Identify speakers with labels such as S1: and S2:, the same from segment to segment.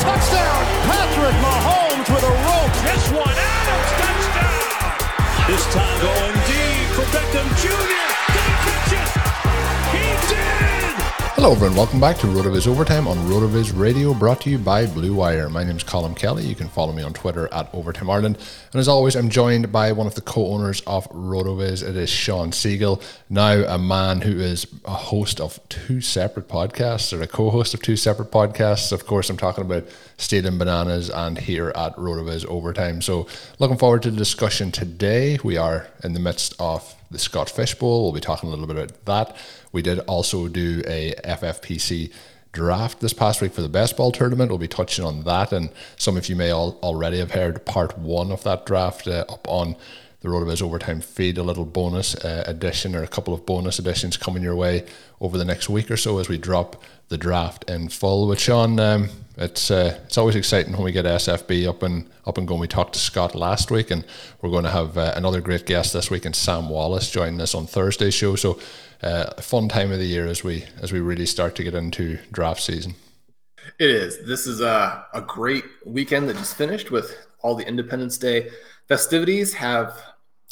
S1: Touchdown! Patrick Mahomes
S2: Hello, everyone. Welcome back to RotoViz Overtime on RotoViz Radio, brought to you by Blue Wire. My name is Colm Kelly. You can follow me on Twitter at Overtime Ireland. And as always, I'm joined by one of the co-owners of RotoViz. It is Shawn Siegele, now a man who is a host of two separate podcasts, or a co-host of two separate podcasts. Of course, I'm talking about Stealing Bananas and here at RotoViz Overtime. So, looking forward to the discussion today. We are in the midst of the Scott Fish Bowl. We'll be talking a little bit about that. We did also do a FFPC draft this past week for the best ball tournament. We'll be touching on that, and some of you may all already have heard part one of that draft uh, up on the RotoViz Overtime feed. A little bonus uh, edition or a couple of bonus editions coming your way over the next week or so as we drop the draft in full. With Shawn, um, it's uh, it's always exciting when we get SFB up and up and going. We talked to Scott last week, and we're going to have uh, another great guest this week, and Sam Wallace joining us on Thursday's show. So, uh, a fun time of the year as we as we really start to get into draft season.
S3: It is. This is a, a great weekend that just finished with all the Independence Day festivities. Have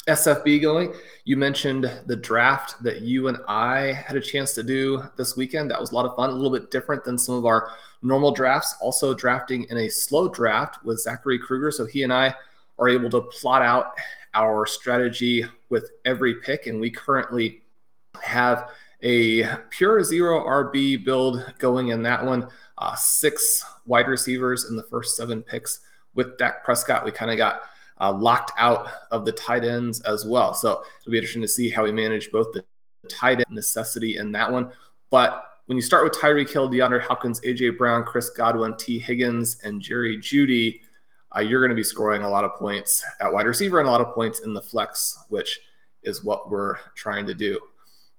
S3: SFB going. You mentioned the draft that you and I had a chance to do this weekend. That was a lot of fun, a little bit different than some of our normal drafts. Also, drafting in a slow draft with Zachary Kruger. So he and I are able to plot out our strategy with every pick. And we currently have a pure zero RB build going in that one. Uh, six wide receivers in the first seven picks with Dak Prescott. We kind of got uh, locked out of the tight ends as well. So it'll be interesting to see how we manage both the tight end necessity in that one. But when you start with Tyreek Hill, DeAndre Hopkins, AJ Brown, Chris Godwin, Tee Higgins, and Jerry Jeudy, uh, you're going to be scoring a lot of points at wide receiver and a lot of points in the flex, which is what we're trying to do.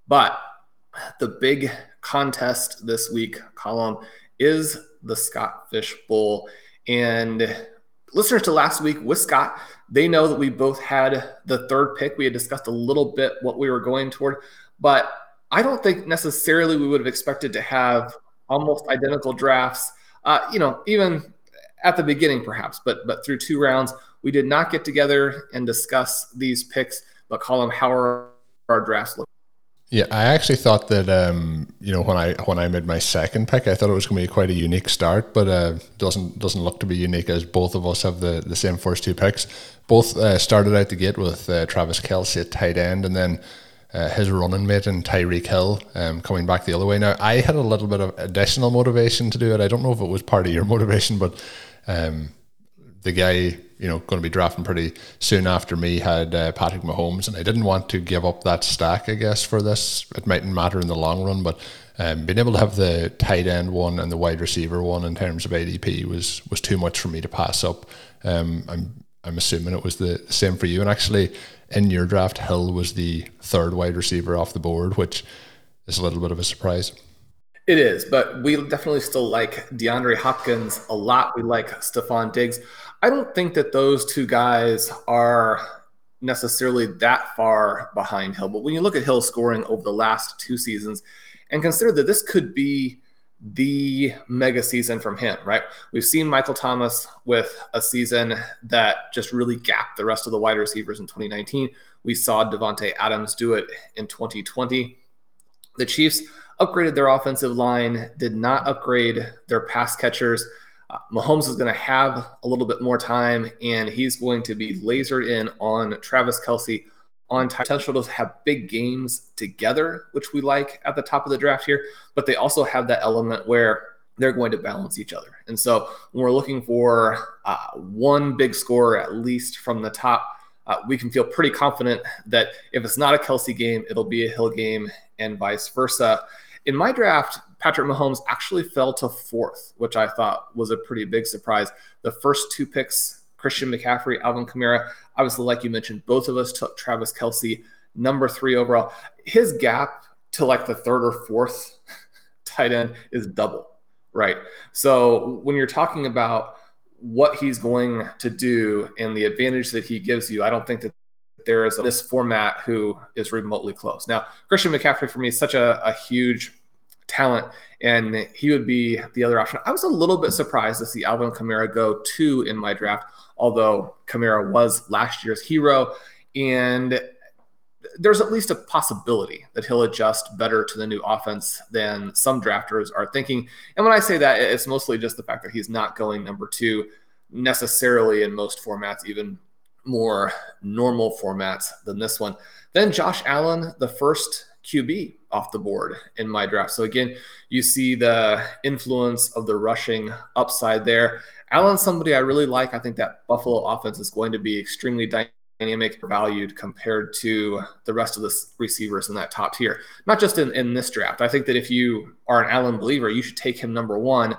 S3: But the big contest this week, Colm, is the Scott Fish Bowl. And listeners to last week with Scott, they know that we both had the third pick. We had discussed a little bit what we were going toward, but I don't think necessarily we would have expected to have almost identical drafts. Uh, you know, even at the beginning, perhaps, but but through two rounds, we did not get together and discuss these picks. But Colm how are our drafts look.
S2: Yeah, I actually thought that um, you know when I when I made my second pick, I thought it was going to be quite a unique start, but uh, doesn't doesn't look to be unique as both of us have the, the same first two picks. Both uh, started out the gate with uh, Travis Kelce at tight end, and then uh, his running mate and Tyreek Hill um, coming back the other way. Now I had a little bit of additional motivation to do it. I don't know if it was part of your motivation, but um, the guy you know going to be drafting pretty soon after me had uh, Patrick Mahomes, and I didn't want to give up that stack. I guess for this, it mightn't matter in the long run, but um, being able to have the tight end one and the wide receiver one in terms of ADP was was too much for me to pass up. Um, I'm I'm assuming it was the same for you, and actually in your draft, Hill was the third wide receiver off the board, which is a little bit of a surprise.
S3: It is, but we definitely still like DeAndre Hopkins a lot. We like Stefon Diggs. I don't think that those two guys are necessarily that far behind Hill. But when you look at Hill scoring over the last two seasons and consider that this could be the mega season from him, right? We've seen Michael Thomas with a season that just really gapped the rest of the wide receivers in 2019. We saw Davante Adams do it in 2020. The Chiefs upgraded their offensive line, did not upgrade their pass catchers. Mahomes is going to have a little bit more time, and he's going to be lasered in on Travis Kelce on potential to have big games together, which we like at the top of the draft here. But they also have that element where they're going to balance each other. And so when we're looking for uh, one big score, at least from the top, uh, we can feel pretty confident that if it's not a Kelce game, it'll be a Hill game and vice versa. In my draft, Patrick Mahomes actually fell to fourth, which I thought was a pretty big surprise. The first two picks, Christian McCaffrey, Alvin Kamara, obviously, like you mentioned, both of us took Travis Kelce, number three overall. His gap to like the third or fourth tight end is double, right? So when you're talking about what he's going to do and the advantage that he gives you, I don't think that there is a, this format who is remotely close. Now, Christian McCaffrey for me is such a, a huge talent, and he would be the other option. I was a little bit surprised to see Alvin Kamara go two in my draft, although Kamara was last year's hero. And there's at least a possibility that he'll adjust better to the new offense than some drafters are thinking. And when I say that, it's mostly just the fact that he's not going number two necessarily in most formats, even more normal formats than this one. Then Josh Allen, the first QB off the board in my draft. So again, you see the influence of the rushing upside there. Allen's somebody I really like. I think that Buffalo offense is going to be extremely dynamic, valued compared to the rest of the receivers in that top tier. Not just in, in this draft. I think that if you are an Allen believer, you should take him number one.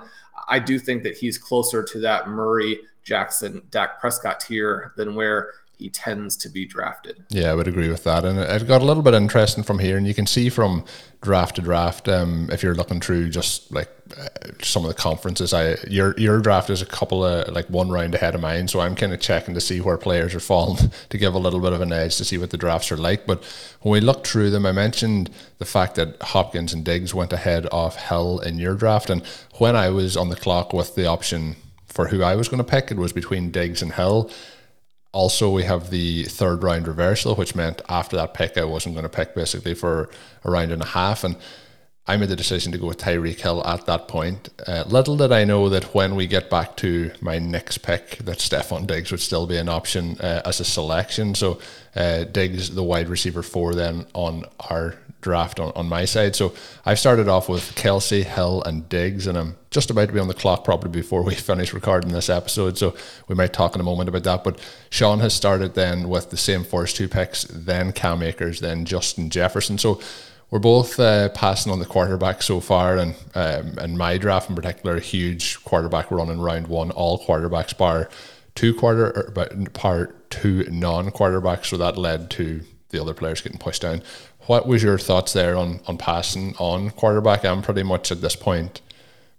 S3: I do think that he's closer to that Murray, Jackson, Dak Prescott tier than where he tends to be drafted.
S2: Yeah, I would agree with that. And it got a little bit interesting from here. And you can see from draft to draft, um, if you're looking through just like uh, some of the conferences, I your your draft is a couple of like one round ahead of mine. So I'm kind of checking to see where players are falling to give a little bit of an edge to see what the drafts are like. But when we look through them, I mentioned the fact that Hopkins and Diggs went ahead of Hill in your draft. And when I was on the clock with the option for who I was going to pick, it was between Diggs and Hill. Also, we have the third round reversal, which meant after that pick, I wasn't going to pick basically for a round and a half. And I made the decision to go with Tyreek Hill at that point. Uh, little did I know that when we get back to my next pick, that Stefon Diggs would still be an option uh, as a selection. So uh, Diggs, the wide receiver four, then on our draft on, on my side. So I've started off with Kelce, Hill, and Diggs, and I'm just about to be on the clock probably before we finish recording this episode. So we might talk in a moment about that. But Sean has started then with the same first two picks, then Cam Akers, then Justin Jefferson. So we're both uh, passing on the quarterback so far, and um, and my draft in particular, huge quarterback run in round one, all quarterbacks bar two quarter, er, but par two non quarterbacks. So that led to the other players getting pushed down. What was your thoughts there on on passing on quarterback? I'm pretty much at this point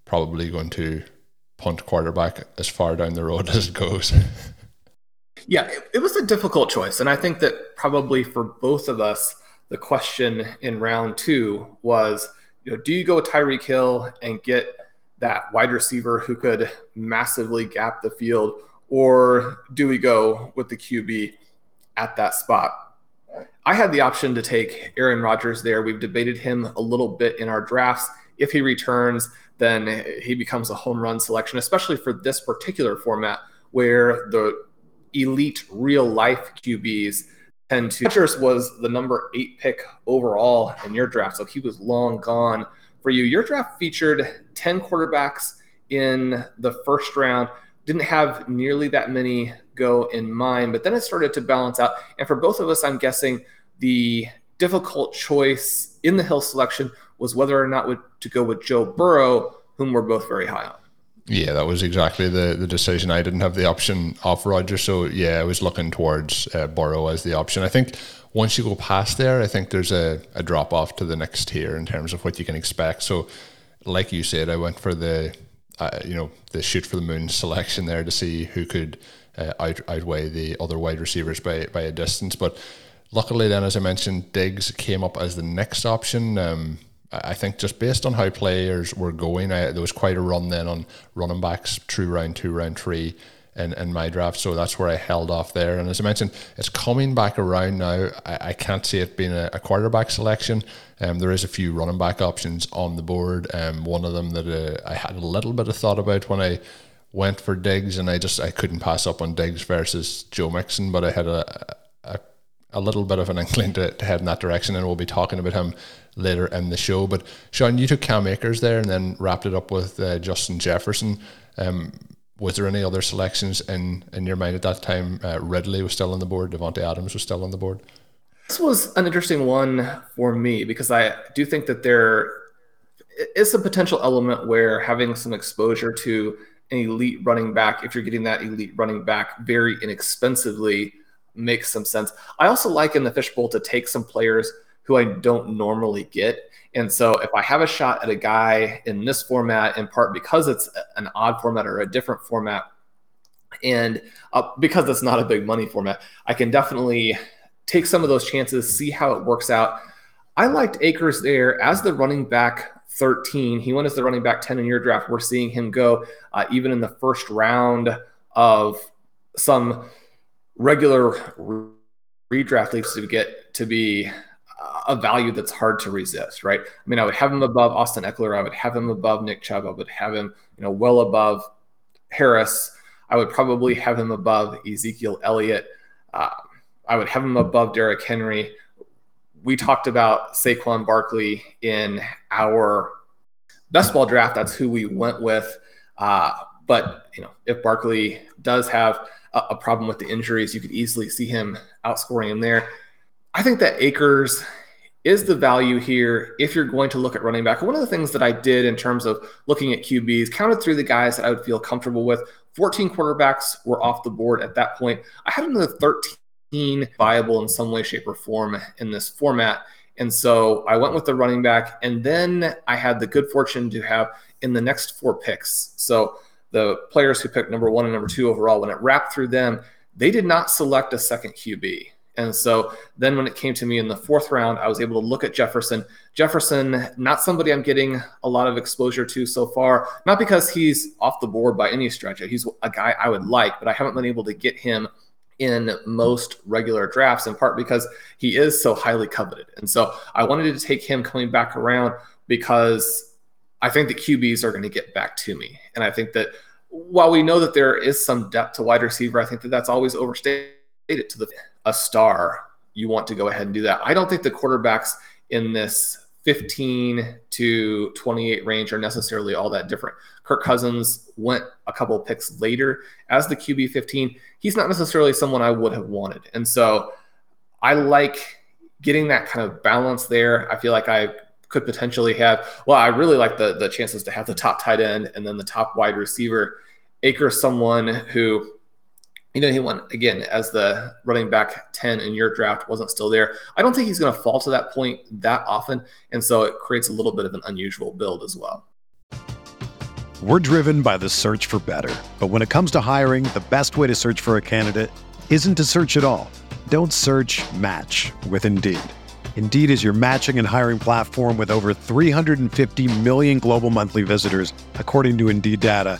S2: probably going to punt quarterback as far down the road as it goes.
S3: Yeah, it, it was a difficult choice, and I think that probably for both of us, the question in round two was, you know, do you go Tyreek Hill and get that wide receiver who could massively gap the field, or do we go with the QB at that spot? I had the option to take Aaron Rodgers there. We've debated him a little bit in our drafts. If he returns, then he becomes a home run selection, especially for this particular format where the elite real life QBs tend to. Rodgers was the number eight pick overall in your draft, so he was long gone for you. Your draft featured 10 quarterbacks in the first round, didn't have nearly that many go in mind, but then it started to balance out. And for both of us, I'm guessing the difficult choice in the Hill selection was whether or not to go with Joe Burrow, whom we're both very high on.
S2: Yeah, that was exactly the, the decision. I didn't have the option off Rodgers, so yeah, I was looking towards uh, Burrow as the option. I think once you go past there, I think there's a, a drop off to the next tier in terms of what you can expect. So, like you said, I went for the uh, you know the shoot for the moon selection there to see who could uh, out, outweigh the other wide receivers by by a distance. But luckily, then as I mentioned, Diggs came up as the next option. Um, I think just based on how players were going, I, there was quite a run then on running backs through round two, round three in, in my draft. So that's where I held off there. And as I mentioned, it's coming back around now. I, I can't see it being a, a quarterback selection. Um, there is a few running back options on the board. Um, one of them that uh, I had a little bit of thought about when I went for Diggs, and I just I couldn't pass up on Diggs versus Joe Mixon, but I had a, a a little bit of an inkling to, to head in that direction, and we'll be talking about him later in the show. But Sean, you took Cam Akers there, and then wrapped it up with uh, Justin Jefferson. Um, was there any other selections in in your mind at that time? Uh, Ridley was still on the board. Davante Adams was still on the board.
S3: This was an interesting one for me because I do think that there is a potential element where having some exposure to an elite running back, if you're getting that elite running back very inexpensively, makes some sense. I also like in the fishbowl to take some players who I don't normally get. And so if I have a shot at a guy in this format, in part because it's an odd format or a different format, and uh, because it's not a big money format, I can definitely take some of those chances, see how it works out. I liked Akers there as the running back 13. He went as the running back 10 in your draft. We're seeing him go uh, even in the first round of some regular redraft leagues to get to be a value that's hard to resist, right? I mean, I would have him above Austin Ekeler. I would have him above Nick Chubb. I would have him, you know, well above Harris. I would probably have him above Ezekiel Elliott. Uh, I would have him above Derrick Henry. We talked about Saquon Barkley in our best ball draft. That's who we went with. Uh, but you know, if Barkley does have a, a problem with the injuries, you could easily see him outscoring him there. I think that Akers is the value here if you're going to look at running back. One of the things that I did in terms of looking at QBs, counted through the guys that I would feel comfortable with. 14 quarterbacks were off the board at that point. I had another 13 viable in some way, shape, or form in this format. And so I went with the running back. And then I had the good fortune to have in the next four picks. So the players who picked number one and number two overall, when it wrapped through them, they did not select a second QB. And so then when it came to me in the fourth round, I was able to look at Jefferson. Jefferson, not somebody I'm getting a lot of exposure to so far, not because he's off the board by any stretch. He's a guy I would like, but I haven't been able to get him in most regular drafts, in part because he is so highly coveted. And so I wanted to take him coming back around because I think the QBs are going to get back to me. And I think that while we know that there is some depth to wide receiver, I think that that's always overstated to the a star, you want to go ahead and do that. I don't think the quarterbacks in this 15 to 28 range are necessarily all that different. Kirk Cousins went a couple picks later as the QB 15. He's not necessarily someone I would have wanted. And so I like getting that kind of balance there. I feel like I could potentially have, well, I really like the, the chances to have the top tight end and then the top wide receiver. Akers, someone who you know, he went again as the running back 10 in your draft wasn't still there. I don't think he's going to fall to that point that often. And so it creates a little bit of an unusual build as well.
S4: We're driven by the search for better. But when it comes to hiring, the best way to search for a candidate isn't to search at all. Don't search match with Indeed. Indeed is your matching and hiring platform with over 350 million global monthly visitors, according to Indeed data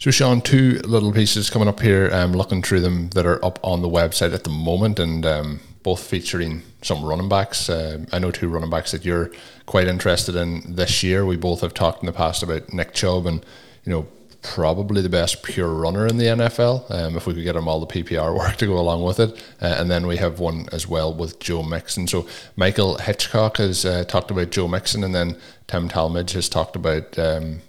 S2: So, Sean, two little pieces coming up here. I'm um, looking through them that are up on the website at the moment, and um, both featuring some running backs. Uh, I know two running backs that you're quite interested in this year. We both have talked in the past about Nick Chubb, and you know probably the best pure runner in the NFL. Um, if we could get him all the PPR work to go along with it, uh, and then we have one as well with Joe Mixon. So Michael Hitchcock has uh, talked about Joe Mixon, and then Tim Talmadge has talked about. Um,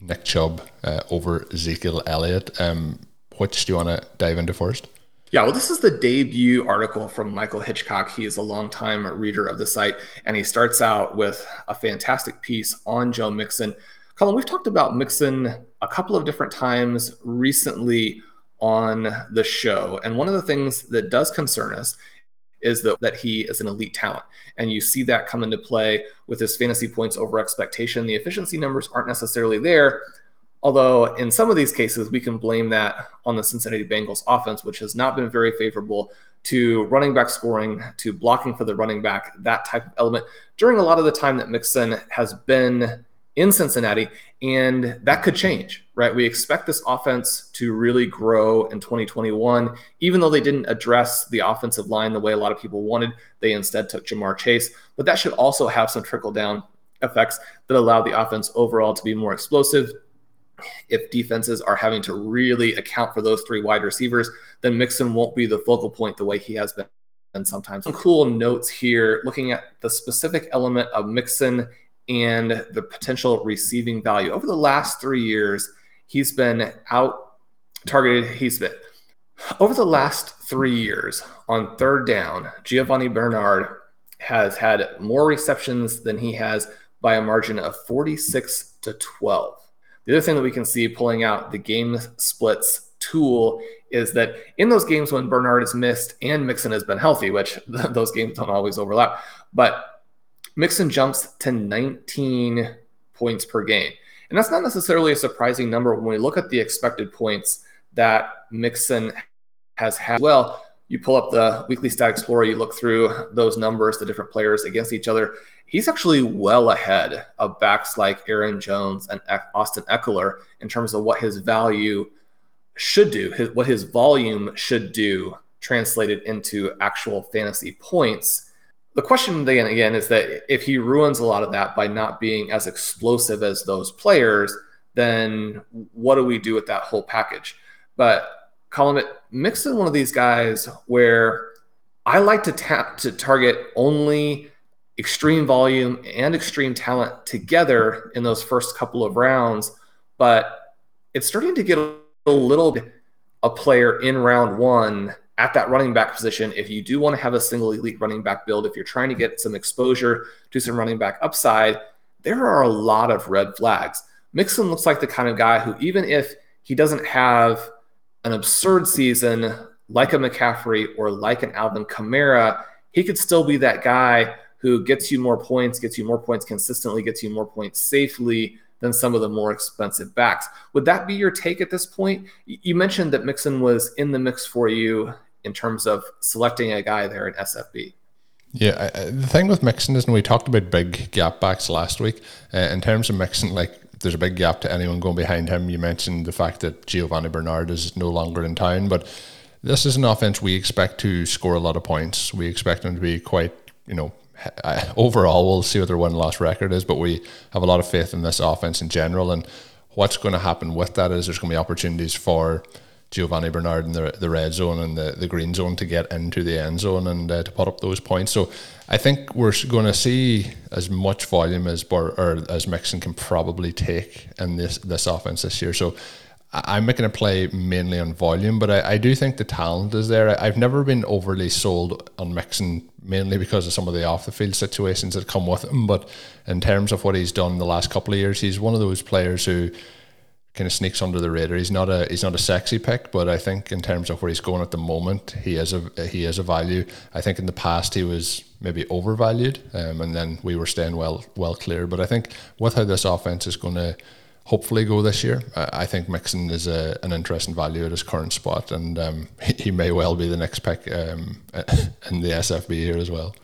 S2: Nick Chubb uh, over Ezekiel Elliott. Um, which do you want to dive into first?
S3: Yeah, well, this is the debut article from Michael Hitchcock. He is a longtime reader of the site, and he starts out with a fantastic piece on Joe Mixon. Colm, we've talked about Mixon a couple of different times recently on the show. And one of the things that does concern us is that, that he is an elite talent. And you see that come into play with his fantasy points over expectation. The efficiency numbers aren't necessarily there. Although in some of these cases, we can blame that on the Cincinnati Bengals offense, which has not been very favorable to running back scoring, to blocking for the running back, that type of element during a lot of the time that Mixon has been in Cincinnati, and that could change, right? We expect this offense to really grow in 2021, even though they didn't address the offensive line the way a lot of people wanted. They instead took Ja'Marr Chase, but that should also have some trickle down effects that allow the offense overall to be more explosive. If defenses are having to really account for those three wide receivers, then Mixon won't be the focal point the way he has been and sometimes. Some cool notes here looking at the specific element of Mixon and the potential receiving value. Over the last three years, he's been out targeted. He's been over the last three years on third down. Giovani Bernard has had more receptions than he has by a margin of 46 to 12. The other thing that we can see pulling out the game splits tool is that in those games when Bernard is missed and Mixon has been healthy, which those games don't always overlap, but Mixon jumps to 19 points per game. And that's not necessarily a surprising number when we look at the expected points that Mixon has had. Well, you pull up the weekly stat explorer, you look through those numbers, the different players against each other. He's actually well ahead of backs like Aaron Jones and Austin Ekeler in terms of what his value should do, his, what his volume should do, translated into actual fantasy points the question then again is that if he ruins a lot of that by not being as explosive as those players, then what do we do with that whole package? But Colm, mix in one of these guys where I like to tap to target only extreme volume and extreme talent together in those first couple of rounds, but it's starting to get a little a player in round one at that running back position, if you do want to have a single elite running back build, if you're trying to get some exposure to some running back upside, there are a lot of red flags. Mixon looks like the kind of guy who, even if he doesn't have an absurd season like a McCaffrey or like an Alvin Kamara, he could still be that guy who gets you more points, gets you more points consistently, gets you more points safely than some of the more expensive backs. Would that be your take at this point? You mentioned that Mixon was in the mix for you in terms of selecting a guy there in SFB.
S2: Yeah, I, the thing with Mixon is, and we talked about big gap backs last week. Uh, in terms of Mixon, like there's a big gap to anyone going behind him. You mentioned the fact that Giovani Bernard is no longer in town, but this is an offense we expect to score a lot of points. We expect them to be quite, you know, overall. We'll see what their win loss record is, but we have a lot of faith in this offense in general. And what's going to happen with that is there's going to be opportunities for Giovani Bernard in the, the red zone and the, the green zone to get into the end zone and uh, to put up those points. So I think we're going to see as much volume as Bar, or as Mixon can probably take in this this offense this year. So I'm making a play mainly on volume, but I, I do think the talent is there. I, have never been overly sold on Mixon, mainly because of some of the off the field situations that come with him. But in terms of what he's done the last couple of years, he's one of those players who kind of sneaks under the radar. He's not a he's not a sexy pick, but I think in terms of where he's going at the moment, he is a he is a value. I think in the past he was maybe overvalued, um, and then we were staying well well clear. But I think with how this offense is going to hopefully go this year. I think Mixon is a, an interesting value at his current spot, and um, he may well be the next pick um, in the SFB here as well.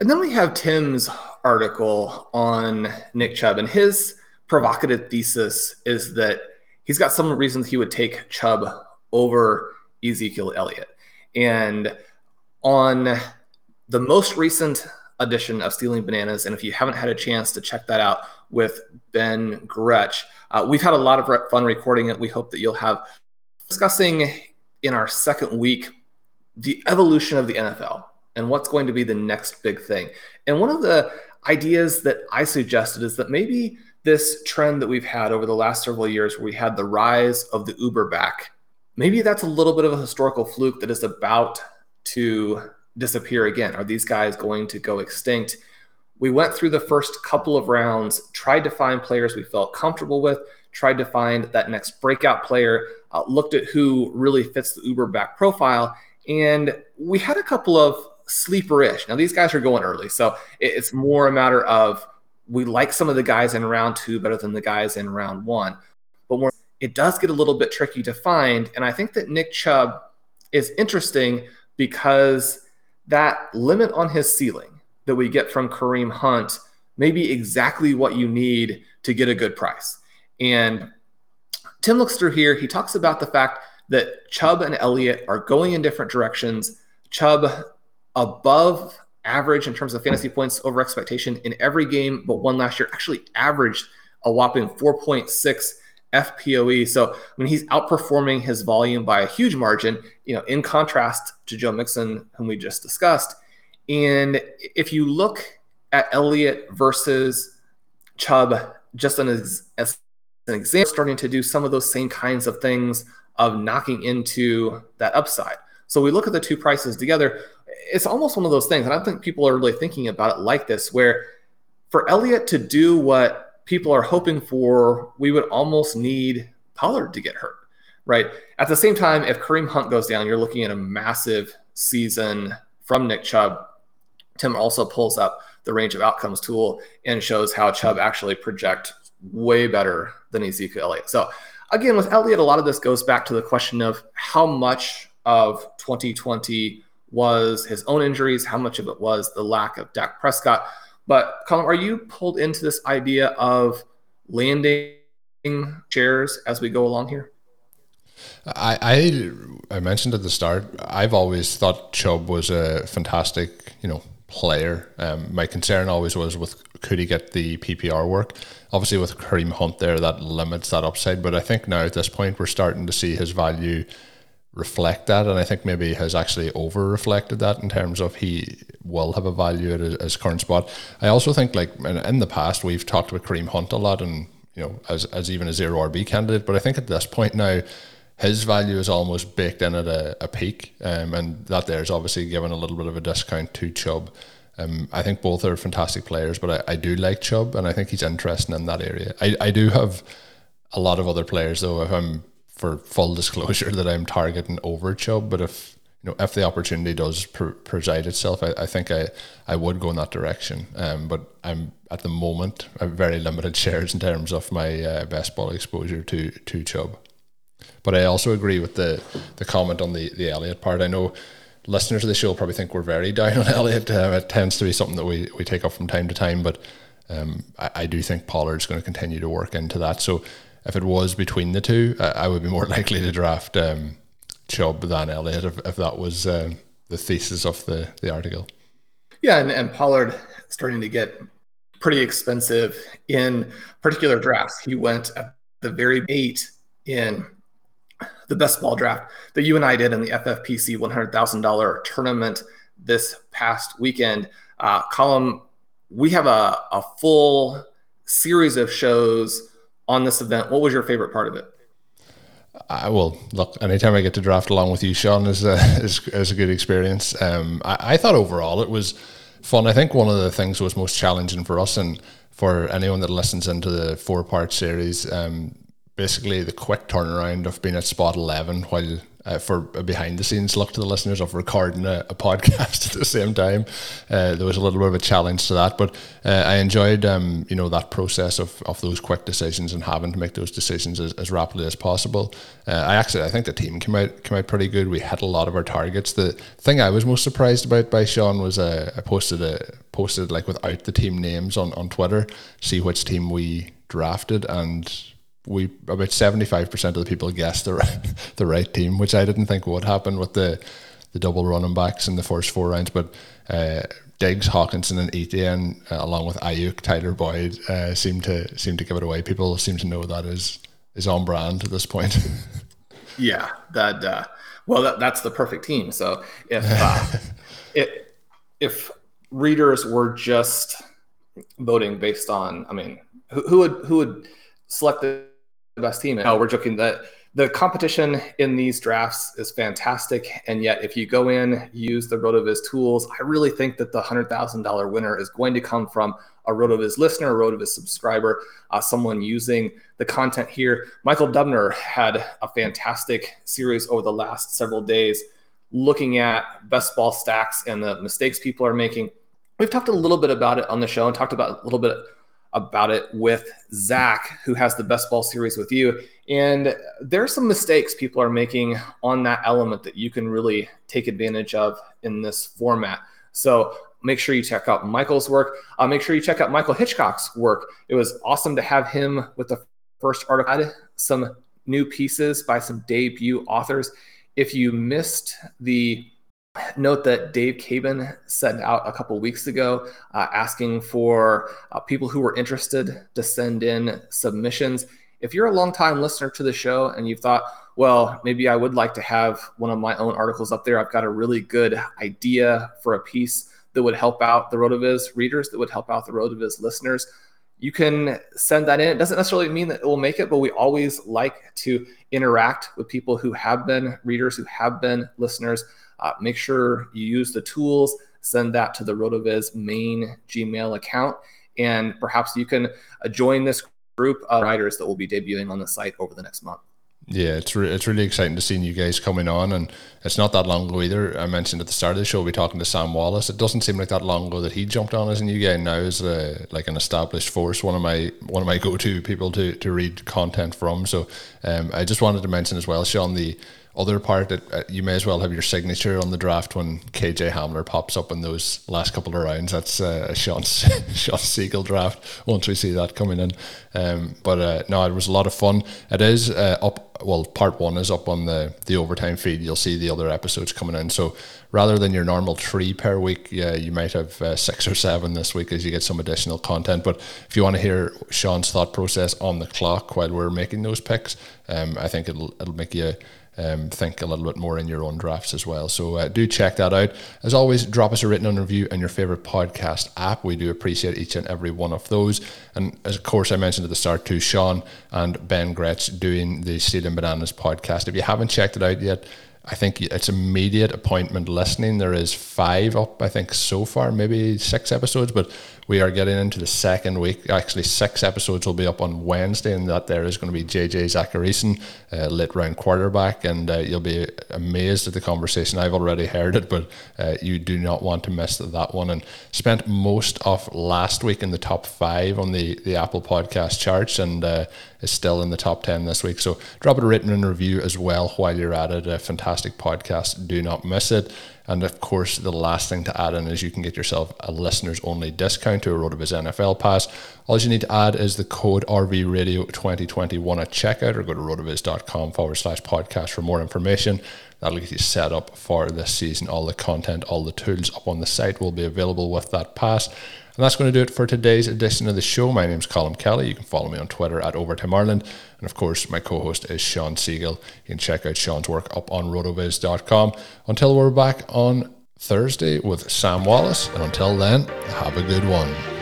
S3: And then we have Tim's article on Nick Chubb, and his provocative thesis is that he's got some reasons he would take Chubb over Ezekiel Elliott. And on the most recent edition of Stealing Bananas, and if you haven't had a chance to check that out, with Ben Gretch. Uh, we've had a lot of fun recording it. We hope that you'll have discussing in our second week the evolution of the NFL and what's going to be the next big thing. And one of the ideas that I suggested is that maybe this trend that we've had over the last several years, where we had the rise of the Uber back, maybe that's a little bit of a historical fluke that is about to disappear again. Are these guys going to go extinct? we went through the first couple of rounds, tried to find players we felt comfortable with, tried to find that next breakout player, uh, looked at who really fits the Uber back profile, and we had a couple of sleeper-ish. Now these guys are going early, so it's more a matter of we like some of the guys in round two better than the guys in round one, but it does get a little bit tricky to find, and I think that Nick Chubb is interesting because that limit on his ceiling that we get from Kareem Hunt may be exactly what you need to get a good price. And Tim looks through here. He talks about the fact that Chubb and Elliott are going in different directions. Chubb above average in terms of fantasy points over expectation in every game, but one last year actually averaged a whopping 4.6 FPOE. So when he's outperforming his volume by a huge margin, you know, in contrast to Joe Mixon, whom we just discussed, and if you look at Elliott versus Chubb, just as, as an example, starting to do some of those same kinds of things of knocking into that upside. So we look at the two prices together. It's almost one of those things, and I don't think people are really thinking about it like this, where for Elliott to do what people are hoping for, we would almost need Pollard to get hurt, right? At the same time, if Kareem Hunt goes down, you're looking at a massive season from Nick Chubb Tim also pulls up the range of outcomes tool and shows how Chubb actually project way better than Ezekiel Elliott. So again, with Elliott, a lot of this goes back to the question of how much of 2020 was his own injuries, how much of it was the lack of Dak Prescott. But Colm, are you pulled into this idea of landing shares as we go along here?
S2: I, I I mentioned at the start, I've always thought Chubb was a fantastic, you know, player. Um, my concern always was with could he get the PPR work? Obviously, with Kareem Hunt there, that limits that upside. But I think now at this point, we're starting to see his value reflect that, and I think maybe has actually over reflected that in terms of he will have a value at his, current spot. I also think like in, the past we've talked about Kareem Hunt a lot, and you know as as even a zero RB candidate. But I think at this point now his value is almost baked in at a, a peak, um, and that there's obviously given a little bit of a discount to Chubb. Um, I think both are fantastic players, but I, I do like Chubb, and I think he's interesting in that area. I, I do have a lot of other players, though, if I'm for full disclosure, that I'm targeting over Chubb. But if you know if the opportunity does pre- preside itself, I, I think I, I would go in that direction. Um, but I'm at the moment I have very limited shares in terms of my uh, best ball exposure to to Chubb. But I also agree with the the comment on the the Elliott part. I know listeners of the show probably think we're very down on Elliott. Uh, it tends to be something that we, we take up from time to time, but um, I, I, do think Pollard's going to continue to work into that. So if it was between the two, I, would be more likely to draft um, Chubb than Elliott if, if that was uh, the thesis of the, the article.
S3: Yeah, and, and Pollard starting to get pretty expensive in particular drafts. He went at the very eight in the best ball draft that you and I did in the FFPC $100,000 tournament this past weekend. Uh, Colm, we have a, a full series of shows on this event. What was your favorite part of it?
S2: I will look. Anytime I get to draft along with you, Sean, is a is, is a good experience. Um, I, I thought overall it was fun. I think one of the things was most challenging for us and for anyone that listens into the four part series. Um, basically, the quick turnaround of being at spot eleven while uh, for a behind the scenes look to the listeners of recording a, a podcast at the same time. Uh, there was a little bit of a challenge to that, but uh, I enjoyed um, you know that process of, of those quick decisions and having to make those decisions as, as rapidly as possible. Uh, I actually I think the team came out came out pretty good. We hit a lot of our targets. The thing I was most surprised about by Sean was uh, I posted a posted like without the team names on on Twitter, see which team we drafted and we about seventy five percent of the people guessed the right, the right team, which I didn't think would happen with the the double running backs in the first four rounds. But uh, Diggs, Hockenson, and Etienne, uh, along with Aiyuk, Tyler Boyd, uh, seem to seem to give it away. People seem to know that is is on brand at this point.
S3: yeah, that uh, well, that, that's the perfect team. So if uh, it, if readers were just voting based on, I mean, who, who would who would select the best team. No, we're joking that the competition in these drafts is fantastic. And yet, if you go in, use the RotoViz tools, I really think that the $100,000 winner is going to come from a RotoViz listener, a RotoViz subscriber, uh, someone using the content here. Michael Dubner had a fantastic series over the last several days looking at best ball stacks and the mistakes people are making. We've talked a little bit about it on the show and talked about a little bit about it with Zach, who has the best ball series with you. And there are some mistakes people are making on that element that you can really take advantage of in this format. So make sure you check out Michael's work. Uh, make sure you check out Michael Hitchcock's work. It was awesome to have him with the first article. Some new pieces by some debut authors. If you missed the note that Dave Caban sent out a couple weeks ago uh, asking for uh, people who were interested to send in submissions. If you're a longtime listener to the show and you've thought, well, maybe I would like to have one of my own articles up there, I've got a really good idea for a piece that would help out the RotoViz readers, that would help out the RotoViz listeners. You can send that in. It doesn't necessarily mean that it will make it, but we always like to interact with people who have been readers, who have been listeners. Uh, make sure you use the tools, send that to the RotoViz main Gmail account, and perhaps you can uh, join this group of writers that will be debuting on the site over the next month.
S2: Yeah, it's re- it's really exciting to see you guys coming on, and it's not that long ago either. I mentioned at the start of the show we will be talking to Sam Wallace. It doesn't seem like that long ago that he jumped on as a new guy. Now is a, like an established force, one of my one of my go to people to to read content from. So um, I just wanted to mention as well, Sean, the other part that uh, you may as well have your signature on the draft when KJ Hamler pops up in those last couple of rounds. That's uh, a Sean Shawn Siegele draft once we see that coming in. Um, but uh, no, it was a lot of fun. It is uh, up. Well, part one is up on the the overtime feed. You'll see the other episodes coming in. So rather than your normal three per week, yeah, you might have uh, six or seven this week as you get some additional content. But if you want to hear Sean's thought process on the clock while we're making those picks, um, I think it'll it'll make you um, think a little bit more in your own drafts as well. So uh, do check that out. As always, drop us a written review on your favorite podcast app. We do appreciate each and every one of those. And as of course, I mentioned at the start too, Sean and Ben Gretch doing the Stealing Bananas podcast. If you haven't checked it out yet, I think it's immediate appointment listening. There is five up, I think, so far, maybe six episodes, but we are getting into the second week. Actually, six episodes will be up on Wednesday, and that there is going to be JJ Zachariason, uh, lit round quarterback, and uh, you'll be amazed at the conversation. I've already heard it, but uh, you do not want to miss that one. And spent most of last week in the top five on the, the Apple Podcast charts, and uh, is still in the top 10 this week. So drop it a written review as well while you're at it. A fantastic podcast. Do not miss it. And of course, the last thing to add in is you can get yourself a listeners only discount to a RotoViz NFL pass. All you need to add is the code RV Radio 2021 at checkout or go to rotoviz.com forward slash podcast for more information. That'll get you set up for this season. All the content, all the tools up on the site will be available with that pass. And that's going to do it for today's edition of the show. My name's Colm Kelly. You can follow me on Twitter at Overtime Ireland. And of course, my co host is Shawn Siegele. You can check out Sean's work up on rotoviz.com. Until we're back on Thursday with Sam Wallace. And until then, have a good one.